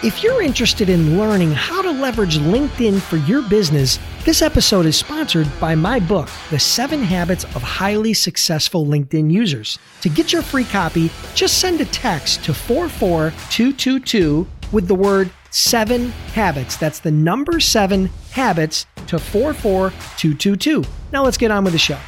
If you're interested in learning how to leverage LinkedIn for your business, this episode is sponsored by my book, The Seven Habits of Highly Successful LinkedIn Users. To get your free copy, just send a text to 44222 with the word seven habits. That's the number seven habits to 44222. Now let's get on with the show.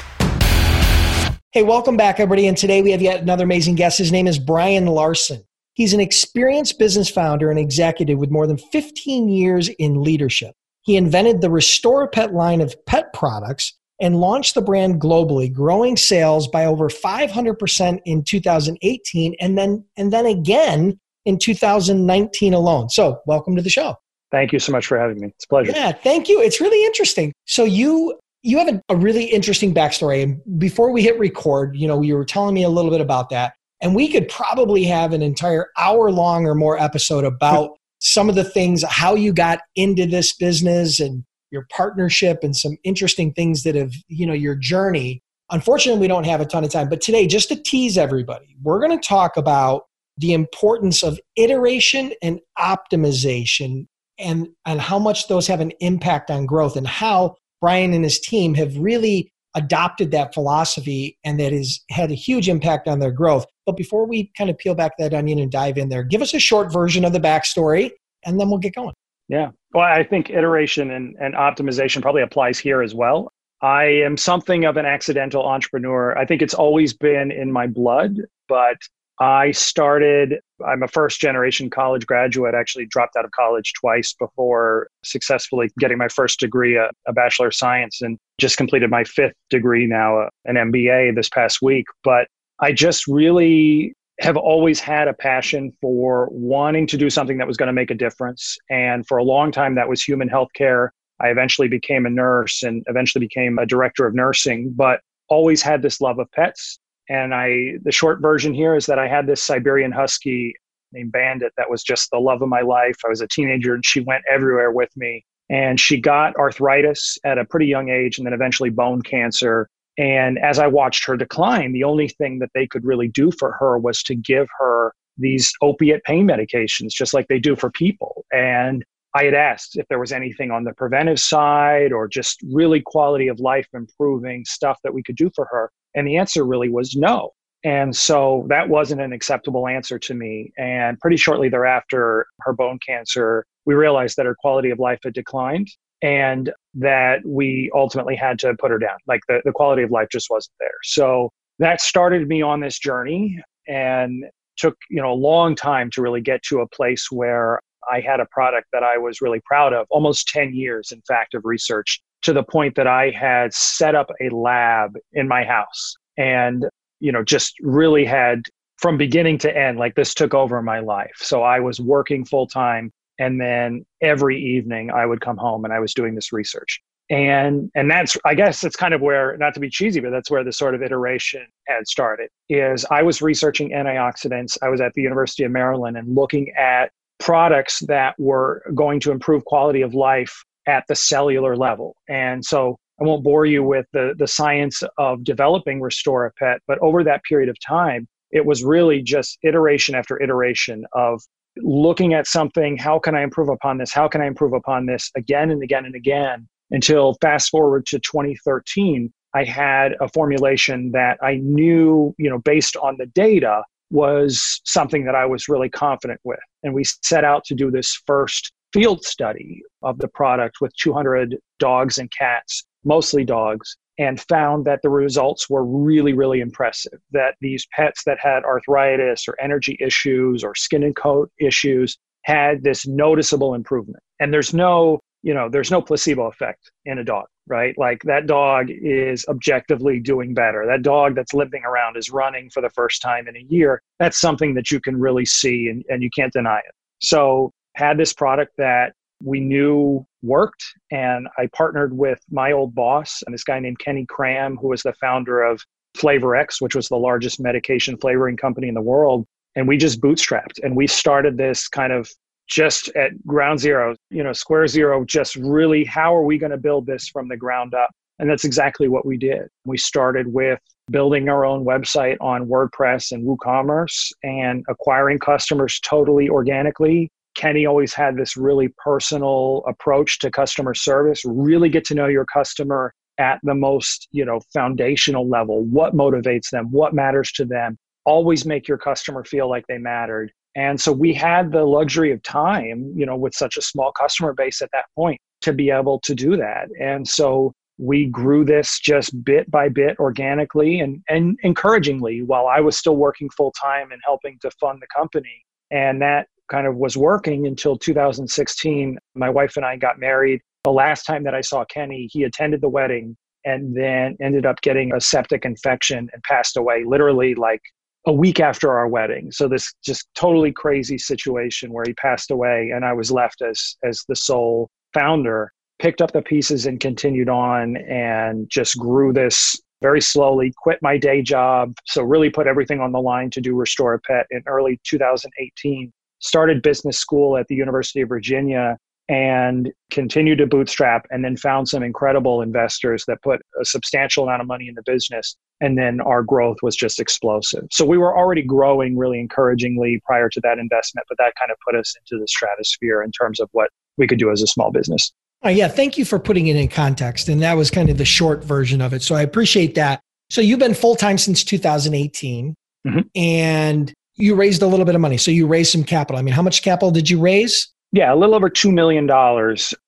Hey, welcome back, everybody. And today we have yet another amazing guest. His name is Brian Larson. He's an experienced business founder and executive with more than 15 years in leadership. He invented the Restore Pet line of pet products and launched the brand globally, growing sales by over 500% in 2018 and then and then again in 2019 alone. So, welcome to the show. Thank you so much for having me. It's a pleasure. Yeah, thank you. It's really interesting. So you you have a, a really interesting backstory. And before we hit record, you know, you were telling me a little bit about that. And we could probably have an entire hour long or more episode about some of the things, how you got into this business and your partnership and some interesting things that have, you know, your journey. Unfortunately, we don't have a ton of time, but today, just to tease everybody, we're going to talk about the importance of iteration and optimization and, and how much those have an impact on growth and how Brian and his team have really adopted that philosophy and that has had a huge impact on their growth. But before we kind of peel back that onion and dive in there, give us a short version of the backstory and then we'll get going. Yeah. Well, I think iteration and, and optimization probably applies here as well. I am something of an accidental entrepreneur. I think it's always been in my blood, but I started, I'm a first generation college graduate, actually dropped out of college twice before successfully getting my first degree, a, a Bachelor of Science, and just completed my fifth degree now, uh, an MBA this past week. But I just really have always had a passion for wanting to do something that was going to make a difference. And for a long time, that was human healthcare. I eventually became a nurse and eventually became a director of nursing, but always had this love of pets and I, the short version here is that I had this Siberian Husky named Bandit that was just the love of my life. I was a teenager and she went everywhere with me. And she got arthritis at a pretty young age and then eventually bone cancer. And as I watched her decline, the only thing that they could really do for her was to give her these opiate pain medications, just like they do for people. And I had asked if there was anything on the preventive side or just really quality of life improving stuff that we could do for her. And the answer really was no. And so that wasn't an acceptable answer to me. And pretty shortly thereafter, her bone cancer, we realized that her quality of life had declined and that we ultimately had to put her down. Like the, the quality of life just wasn't there. So that started me on this journey and took, you know, a long time to really get to a place where I had a product that I was really proud of, almost 10 years, in fact, of research to the point that I had set up a lab in my house and, you know, just really had from beginning to end, like this took over my life. So I was working full time. And then every evening I would come home and I was doing this research. And, and that's, I guess it's kind of where, not to be cheesy, but that's where the sort of iteration had started is I was researching antioxidants. I was at the University of Maryland and looking at products that were going to improve quality of life at the cellular level. And so I won't bore you with the, the science of developing Restore a Pet, but over that period of time, it was really just iteration after iteration of looking at something, how can I improve upon this? How can I improve upon this again and again and again until fast forward to 2013, I had a formulation that I knew, you know, based on the data was something that I was really confident with. And we set out to do this first field study of the product with 200 dogs and cats, mostly dogs, and found that the results were really, really impressive. That these pets that had arthritis or energy issues or skin and coat issues had this noticeable improvement. And there's no, you know, there's no placebo effect in a dog, right? Like that dog is objectively doing better. That dog that's limping around is running for the first time in a year. That's something that you can really see and, and you can't deny it. So had this product that we knew worked. And I partnered with my old boss and this guy named Kenny Kramm, who was the founder of FLAVORx, which was the largest medication flavoring company in the world. And we just bootstrapped and we started this kind of just at ground zero, you know, square zero, just really how are we going to build this from the ground up? And that's exactly what we did. We started with building our own website on WordPress and WooCommerce and acquiring customers totally organically. Kenny always had this really personal approach to customer service, really get to know your customer at the most, you know, foundational level. What motivates them? What matters to them? Always make your customer feel like they mattered. And so we had the luxury of time, you know, with such a small customer base at that point to be able to do that. And so we grew this just bit by bit organically and, and encouragingly while I was still working full time and helping to fund the company. And that kind of was working until 2016. My wife and I got married. The last time that I saw Kenny, he attended the wedding and then ended up getting a septic infection and passed away literally like a week after our wedding. So this just totally crazy situation where he passed away and I was left as as the sole founder picked up the pieces and continued on and just grew this very slowly, quit my day job. So, really put everything on the line to do Restore a Pet in early 2018. Started business school at the University of Virginia and continued to bootstrap and then found some incredible investors that put a substantial amount of money in the business. And then our growth was just explosive. So, we were already growing really encouragingly prior to that investment, but that kind of put us into the stratosphere in terms of what we could do as a small business. Oh, yeah, thank you for putting it in context. And that was kind of the short version of it. So I appreciate that. So you've been full time since 2018 mm-hmm. and you raised a little bit of money. So you raised some capital. I mean, how much capital did you raise? Yeah, a little over $2 million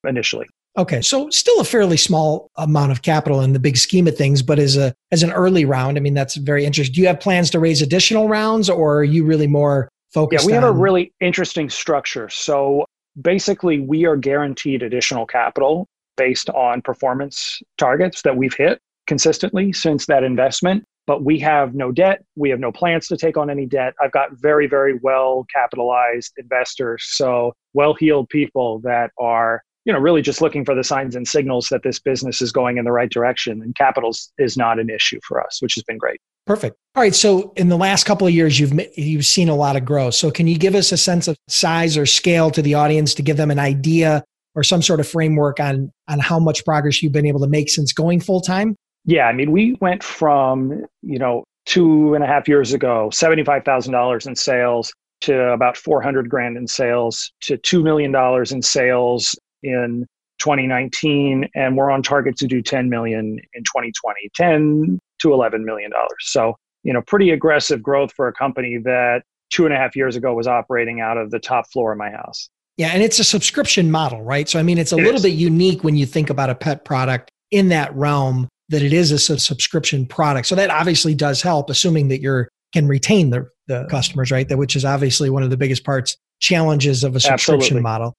initially. Okay, so still a fairly small amount of capital in the big scheme of things, but as a as an early round, I mean that's very interesting. Do you have plans to raise additional rounds, or are you really more focused? Yeah, we on- have a really interesting structure. So basically we are guaranteed additional capital based on performance targets that we've hit consistently since that investment but we have no debt we have no plans to take on any debt i've got very very well capitalized investors so well heeled people that are you know really just looking for the signs and signals that this business is going in the right direction and capital is not an issue for us which has been great Perfect. All right. So in the last couple of years, you've you've seen a lot of growth. So can you give us a sense of size or scale to the audience to give them an idea or some sort of framework on on how much progress you've been able to make since going full time? Yeah, I mean, we went from you know two and a half years ago, seventy five thousand dollars in sales to about four hundred grand in sales to two million dollars in sales in 2019 and we're on target to do 10 million in 2020 10 to 11 million dollars. So you know pretty aggressive growth for a company that two and a half years ago was operating out of the top floor of my house. Yeah and it's a subscription model right? So i mean it's a it little is. bit unique when you think about a pet product in that realm that it is a subscription product so that obviously does help assuming that you can retain the, the customers right that which is obviously one of the biggest parts challenges of a subscription Absolutely. model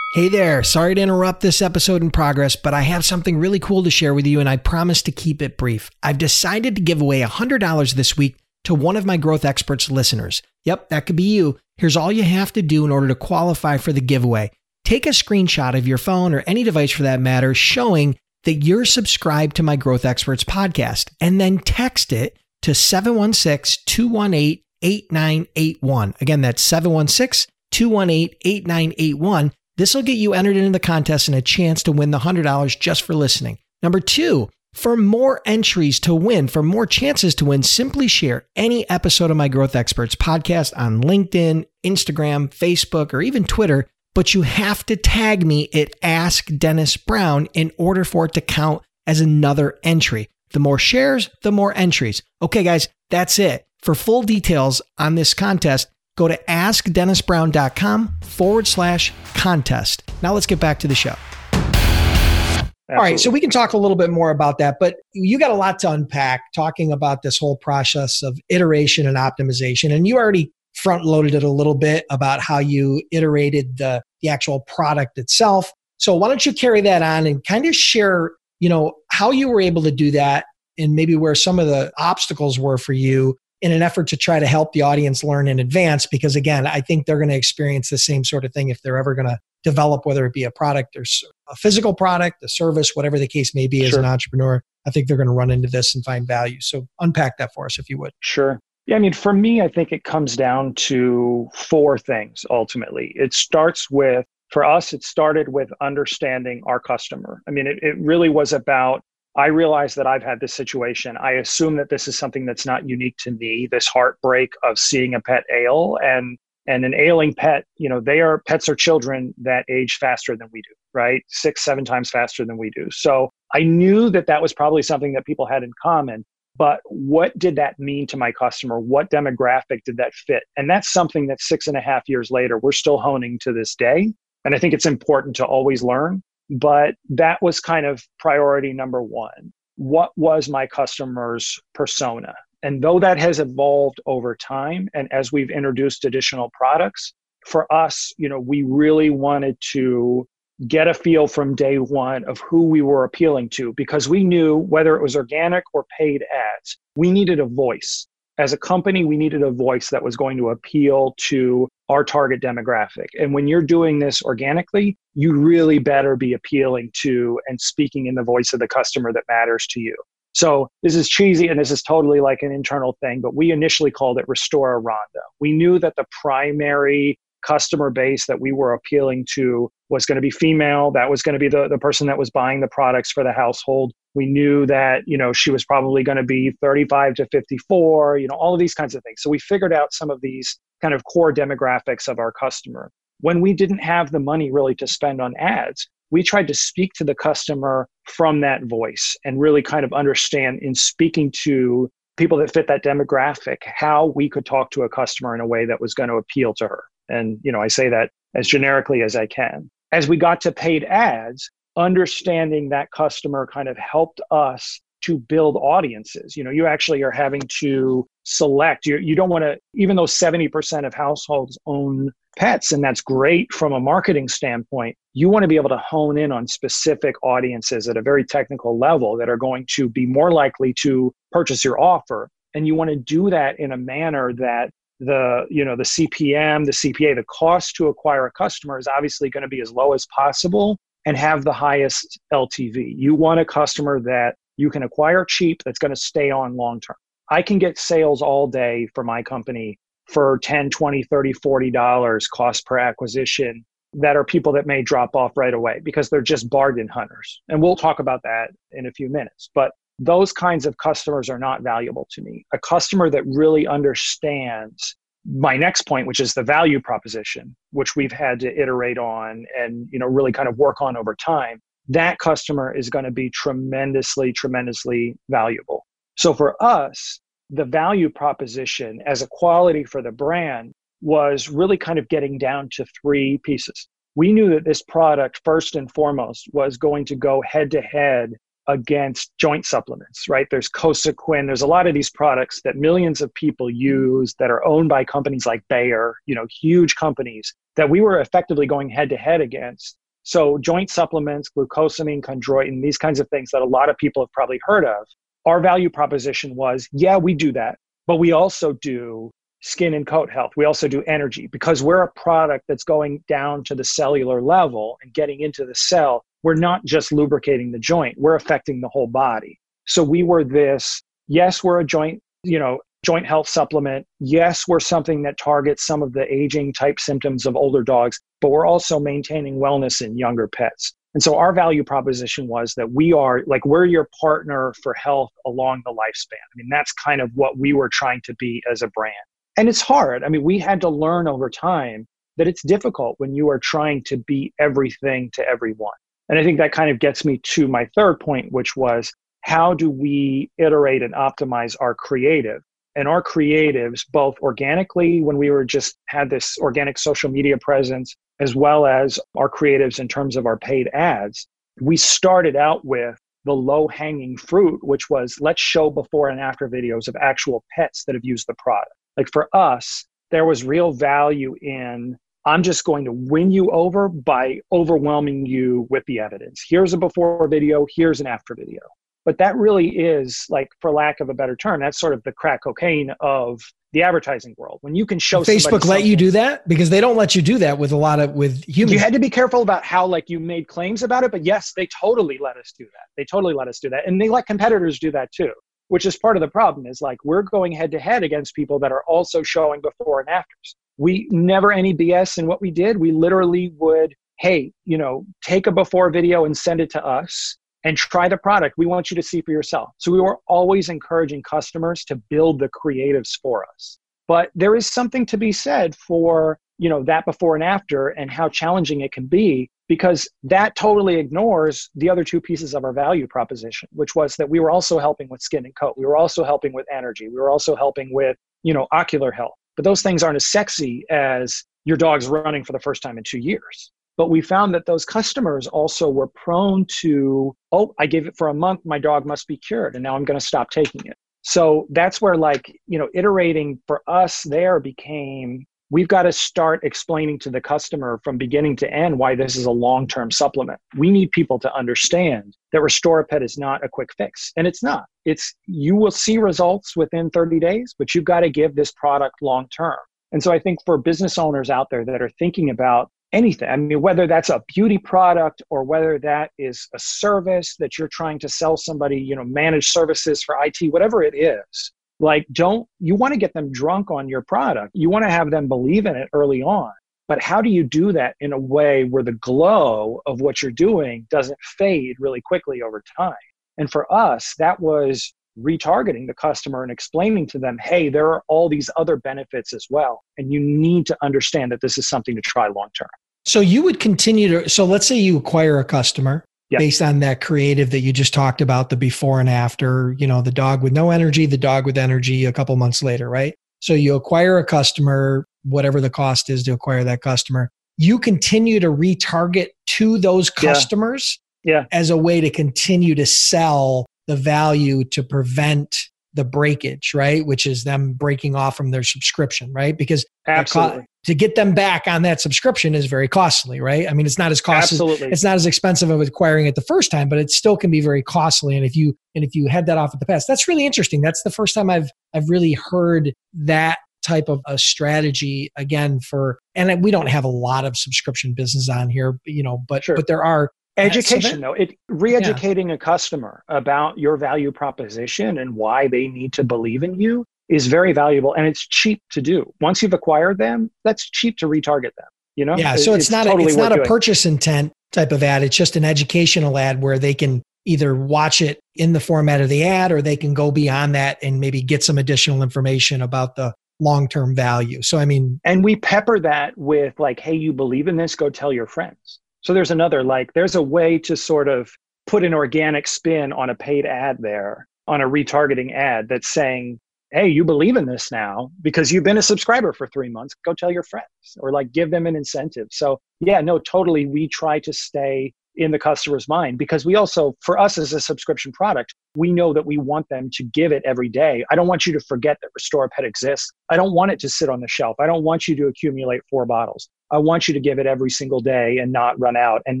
Hey there, sorry to interrupt this episode in progress, but I have something really cool to share with you and I promise to keep it brief. I've decided to give away $100 this week to one of my Growth Experts listeners. Yep, that could be you. Here's all you have to do in order to qualify for the giveaway. Take a screenshot of your phone or any device for that matter showing that you're subscribed to my Growth Experts podcast and then text it to 716 218 8981. Again, that's 716 218 8981 this will get you entered into the contest and a chance to win the $100 just for listening. Number two, for more entries to win, for more chances to win, simply share any episode of my Growth Experts podcast on LinkedIn, Instagram, Facebook, or even Twitter. But you have to tag me at Ask Dennis Brown in order for it to count as another entry. The more shares, the more entries. Okay, guys, that's it. For full details on this contest, go to askdennisbrown.com forward slash contest. Now let's get back to the show. Absolutely. All right, so we can talk a little bit more about that, but you got a lot to unpack talking about this whole process of iteration and optimization. And you already front loaded it a little bit about how you iterated the, the actual product itself. So why don't you carry that on and kind of share, you know, how you were able to do that and maybe where some of the obstacles were for you in an effort to try to help the audience learn in advance because again i think they're going to experience the same sort of thing if they're ever going to develop, whether it be a product or a physical product, a service, whatever the case may be sure. as an entrepreneur, I think they're going to run into this and find value. So unpack that for us if you would. Sure. Yeah, I mean, for me, I think it comes down to four things ultimately. It starts with, for us, it started with understanding our customer. I mean, it, it really was about I realize that I've had this situation. I assume that this is something that's not unique to me, this heartbreak of seeing a pet ail and and an ailing pet, you know, they are pets are children that age faster than we do, right? 6 7 times faster than we do. So, I knew that that was probably something that people had in common, but what did that mean to my customer? What demographic did that fit? And that's something that six and a half years later, we're still honing to this day. And I think it's important to always learn but that was kind of priority number one. What was my customer's persona? And though that has evolved over time, and as we've introduced additional products, for us, you know, we really wanted to get a feel from day one of who we were appealing to because we knew whether it was organic or paid ads, we needed a voice as a company, we needed a voice that was going to appeal to our target demographic. And when you're doing this organically, you really better be appealing to and speaking in the voice of the customer that matters to you. So this is cheesy and this is totally like an internal thing, but we initially called it Restore Rhonda. We knew that the primary customer base that we were appealing to was going to be female. That was going to be the, the person that was buying the products for the household. We knew that, you know, she was probably going to be 35 to 54, you know, all of these kinds of things. So we figured out some of these kind of core demographics of our customer. When we didn't have the money really to spend on ads, we tried to speak to the customer from that voice and really kind of understand in speaking to people that fit that demographic how we could talk to a customer in a way that was going to appeal to her and you know i say that as generically as i can. As we got to paid ads understanding that customer kind of helped us to build audiences. You know you actually are having to select. You, you don't want to even though 70% of households own pets and that's great from a marketing standpoint you want to be able to hone in on specific audiences at a very technical level that are going to be more likely to purchase your offer. And you want to do that in a manner that the you know the cpm the cpa the cost to acquire a customer is obviously going to be as low as possible and have the highest ltv you want a customer that you can acquire cheap that's going to stay on long term. I can get sales all day for my company for 10 20 30 40 dollars cost per acquisition that are people that may drop off right away because they're just bargain hunters. And we'll talk about that in a few minutes. But those kinds of customers are not valuable to me. A customer that really understands my next point, which is the value proposition, which we've had to iterate on and you know really kind of work on over time, that customer is going to be tremendously, tremendously valuable. So for us, the value proposition as a quality for the brand was really kind of getting down to three pieces. We knew that this product, first and foremost, was going to go head to head against joint supplements, right? There's Cosequin. There's a lot of these products that millions of people use that are owned by companies like Bayer, you know, huge companies that we were effectively going head to head against. So joint supplements, glucosamine, chondroitin, these kinds of things that a lot of people have probably heard of. Our value proposition was, yeah, we do that, but we also do skin and coat health. We also do energy because we're a product that's going down to the cellular level and getting into the cell we're not just lubricating the joint, we're affecting the whole body. So we were this, yes, we're a joint, you know, joint health supplement. Yes, we're something that targets some of the aging type symptoms of older dogs, but we're also maintaining wellness in younger pets. And so our value proposition was that we are like we're your partner for health along the lifespan. I mean, that's kind of what we were trying to be as a brand. And it's hard. I mean, we had to learn over time that it's difficult when you are trying to be everything to everyone. And I think that kind of gets me to my third point, which was how do we iterate and optimize our creative? And our creatives, both organically, when we were just had this organic social media presence, as well as our creatives in terms of our paid ads, we started out with the low hanging fruit, which was let's show before and after videos of actual pets that have used the product. Like for us, there was real value in I'm just going to win you over by overwhelming you with the evidence. Here's a before video, here's an after video. But that really is like, for lack of a better term, that's sort of the crack cocaine of the advertising world. When you can show Facebook let you do that because they don't let you do that with a lot of with humans. You had to be careful about how like you made claims about it, but yes, they totally let us do that. They totally let us do that, and they let competitors do that too. Which is part of the problem is like we're going head to head against people that are also showing before and afters. We never any BS in what we did. We literally would, hey, you know, take a before video and send it to us and try the product. We want you to see for yourself. So we were always encouraging customers to build the creatives for us. But there is something to be said for, you know, that before and after and how challenging it can be because that totally ignores the other two pieces of our value proposition, which was that we were also helping with skin and coat. We were also helping with energy. We were also helping with, you know, ocular health. But those things aren't as sexy as your dog's running for the first time in two years. But we found that those customers also were prone to, oh, I gave it for a month, my dog must be cured, and now I'm going to stop taking it. So that's where, like, you know, iterating for us there became we've got to start explaining to the customer from beginning to end why this is a long term supplement. We need people to understand that Restore Pet is not a quick fix. And it's not. It's you will see results within 30 days, but you've got to give this product long term. And so I think for business owners out there that are thinking about anything. I mean, whether that's a beauty product or whether that is a service that you're trying to sell somebody, you know, managed services for IT, whatever it is, like, don't, you want to get them drunk on your product. You want to have them believe in it early on. But how do you do that in a way where the glow of what you're doing doesn't fade really quickly over time? And for us, that was retargeting the customer and explaining to them, hey, there are all these other benefits as well. And you need to understand that this is something to try long term. So you would continue to, so let's say you acquire a customer yep. based on that creative that you just talked about, the before and after, you know, the dog with no energy, the dog with energy a couple months later, right? So you acquire a customer, whatever the cost is to acquire that customer. You continue to retarget to those customers yeah. yeah. as a way to continue to sell the value to prevent the breakage, right? Which is them breaking off from their subscription, right? Because Absolutely. Co- to get them back on that subscription is very costly, right? I mean, it's not as costly. It's not as expensive of acquiring it the first time, but it still can be very costly. And if you and if you head that off at the pass, that's really interesting. That's the first time I've I've really heard that type of a strategy again for and we don't have a lot of subscription business on here you know but sure. but there are education though it re-educating yeah. a customer about your value proposition and why they need to believe in you is very valuable and it's cheap to do. Once you've acquired them that's cheap to retarget them you know? Yeah so it's, it's not totally a, it's not a purchase intent type of ad. It's just an educational ad where they can either watch it in the format of the ad or they can go beyond that and maybe get some additional information about the long-term value. So i mean and we pepper that with like hey you believe in this? Go tell your friends so there's another like there's a way to sort of put an organic spin on a paid ad there on a retargeting ad that's saying, "Hey, you believe in this now because you've been a subscriber for 3 months. Go tell your friends." Or like give them an incentive. So, yeah, no, totally we try to stay in the customer's mind because we also for us as a subscription product we know that we want them to give it every day i don't want you to forget that restore pet exists i don't want it to sit on the shelf i don't want you to accumulate four bottles I want you to give it every single day and not run out and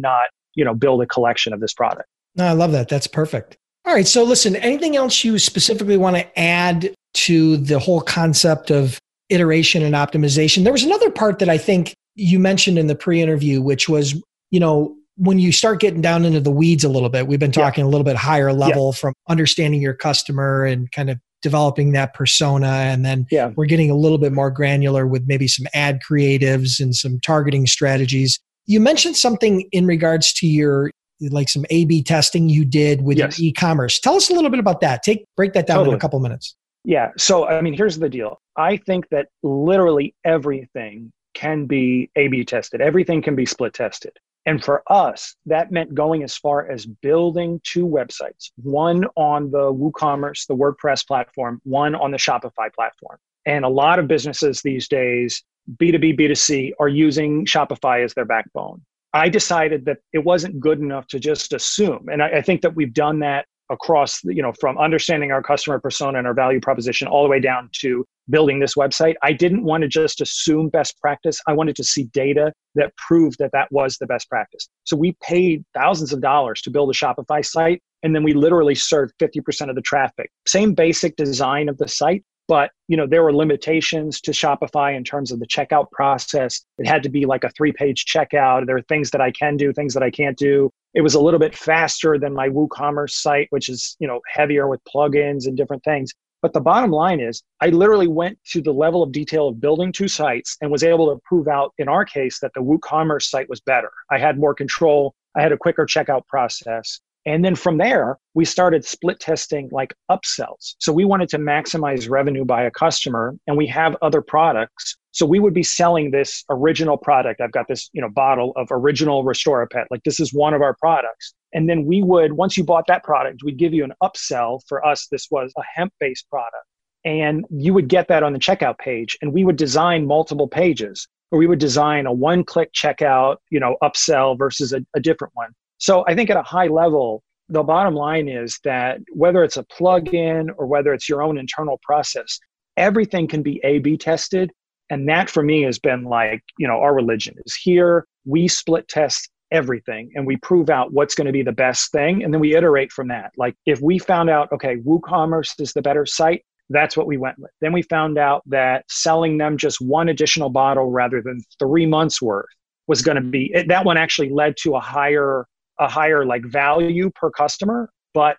not, you know, build a collection of this product. No, I love that. That's perfect. All right. So listen, anything else you specifically want to add to the whole concept of iteration and optimization? There was another part that I think you mentioned in the pre-interview, which was, you know, when you start getting down into the weeds a little bit, we've been talking yeah. a little bit higher level yeah. from understanding your customer and kind of developing that persona and then yeah. we're getting a little bit more granular with maybe some ad creatives and some targeting strategies you mentioned something in regards to your like some a b testing you did with yes. e-commerce tell us a little bit about that take break that down totally. in a couple minutes yeah so i mean here's the deal i think that literally everything can be a b tested everything can be split tested and for us, that meant going as far as building two websites one on the WooCommerce, the WordPress platform, one on the Shopify platform. And a lot of businesses these days, B2B, B2C, are using Shopify as their backbone. I decided that it wasn't good enough to just assume. And I, I think that we've done that across, you know, from understanding our customer persona and our value proposition all the way down to building this website. I didn't want to just assume best practice. I wanted to see data that proved that that was the best practice. So we paid thousands of dollars to build a Shopify site, and then we literally served 50% of the traffic. Same basic design of the site, but you know there were limitations to shopify in terms of the checkout process. It had to be like a three page checkout. There are things that i can do things that i can't do. It was a little bit faster than my woocommerce site which is you know heavier with plugins and different things. But the bottom line is i literally went to the level of detail of building two sites and was able to prove out in our case that the woocommerce site was better. I had more control. I had a quicker checkout process and then from there, we started split testing like upsells. So we wanted to maximize revenue by a customer and we have other products. So we would be selling this original product. I've got this, you know, bottle of original Restore Pet. Like this is one of our products. And then we would, once you bought that product, we'd give you an upsell. For us, this was a hemp-based product. And you would get that on the checkout page. And we would design multiple pages or we would design a one-click checkout, you know, upsell versus a, a different one. So I think at a high level, the bottom line is that whether it's a plug-in or whether it's your own internal process, everything can be A B tested. And that for me has been like, you know, our religion is here. We split test everything and we prove out what's going to be the best thing. And then we iterate from that. Like if we found out, okay, WooCommerce is the better site, that's what we went with. Then we found out that selling them just one additional bottle rather than three months worth was going to be, that one actually led to a higher a higher like value per customer, but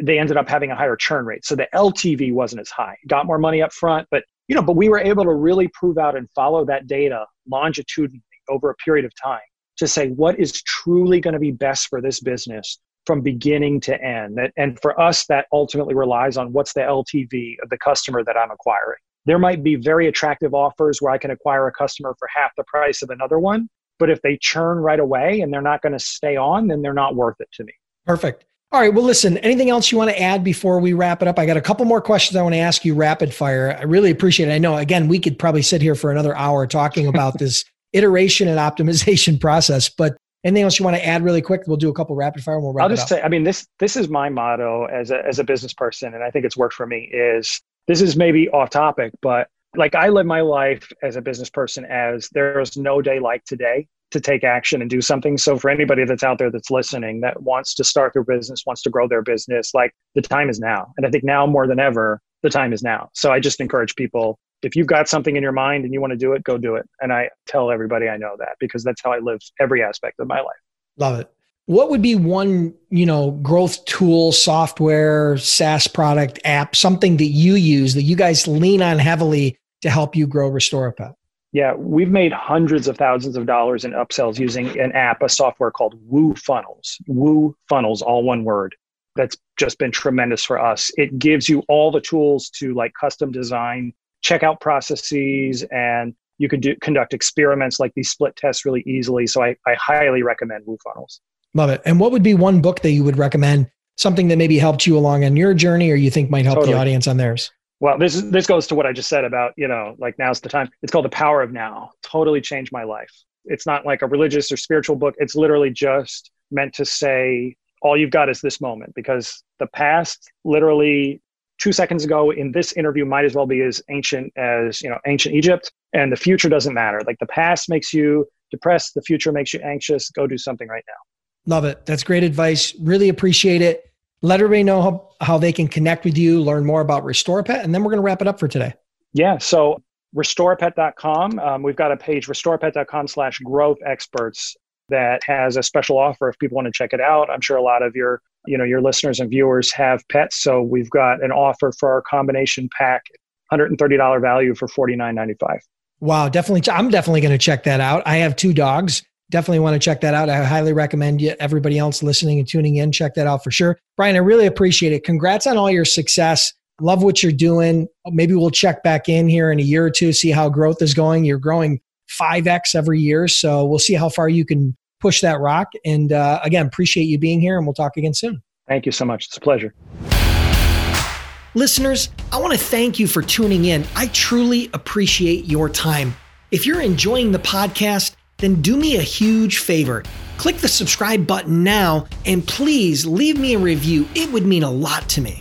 they ended up having a higher churn rate. So the LTV wasn't as high. Got more money up front, but you know, but we were able to really prove out and follow that data longitudinally over a period of time to say what is truly going to be best for this business from beginning to end. And for us, that ultimately relies on what's the LTV of the customer that I'm acquiring. There might be very attractive offers where I can acquire a customer for half the price of another one, but if they churn right away and they're not going to stay on, then they're not worth it to me. Perfect. All right. Well, listen, anything else you want to add before we wrap it up? I got a couple more questions I want to ask you rapid fire. I really appreciate it. I know, again, we could probably sit here for another hour talking about this iteration and optimization process, but anything else you want to add really quick? We'll do a couple rapid fire and we'll wrap up. I'll just say, I mean, this, this is my motto as a, as a business person, and I think it's worked for me is this is maybe off topic, but like I live my life as a business person as there's no day like today to take action and do something. So for anybody that's out there that's listening that wants to start their business, wants to grow their business, like the time is now. And I think now more than ever, the time is now. So I just encourage people if you've got something in your mind and you want to do it, go do it. And I tell everybody I know that because that's how I live every aspect of my life. Love it. What would be one, you know, growth tool, software, SaaS product, app, something that you use that you guys lean on heavily to help you grow Restore a Yeah, we've made hundreds of thousands of dollars in upsells using an app, a software called WooFunnels. Woo Funnels, all one word. That's just been tremendous for us. It gives you all the tools to like custom design checkout processes and you can do conduct experiments like these split tests really easily. So I, I highly recommend WooFunnels. Love it. And what would be one book that you would recommend? Something that maybe helped you along on your journey or you think might help totally. the audience on theirs? Well this is this goes to what i just said about you know like now's the time. It's called the power of now. Totally changed my life. It's not like a religious or spiritual book. It's literally just meant to say all you've got is this moment because the past literally two seconds ago in this interview might as well be as ancient as you know ancient egypt. And the future doesn't matter. Like the past makes you depressed. The future makes you anxious. Go do something right now. Love it. That's great advice. Really appreciate it let everybody know how, how they can connect with you, learn more about Restore Pet, and then we're going to wrap it up for today. Yeah. So restorepet.com. Um, we've got a page, restorepet.com slash growth experts that has a special offer if people want to check it out. I'm sure a lot of your, you know, your listeners and viewers have pets. So we've got an offer for our combination pack, $130 value for $49.95. Wow, definitely. I'm definitely going to check that out. I have two dogs definitely want to check that out. I highly recommend you, everybody else listening and tuning in, check that out for sure. Brian, I really appreciate it. Congrats on all your success. Love what you're doing. Maybe we'll check back in here in a year or two, see how growth is going. You're growing 5x every year. So we'll see how far you can push that rock. And uh, again, appreciate you being here and we'll talk again soon. Thank you so much. It's a pleasure. Listeners, I want to thank you for tuning in. I truly appreciate your time. If you're enjoying the podcast, then do me a huge favor Click the subscribe button now and please leave me a review. It would mean a lot to me.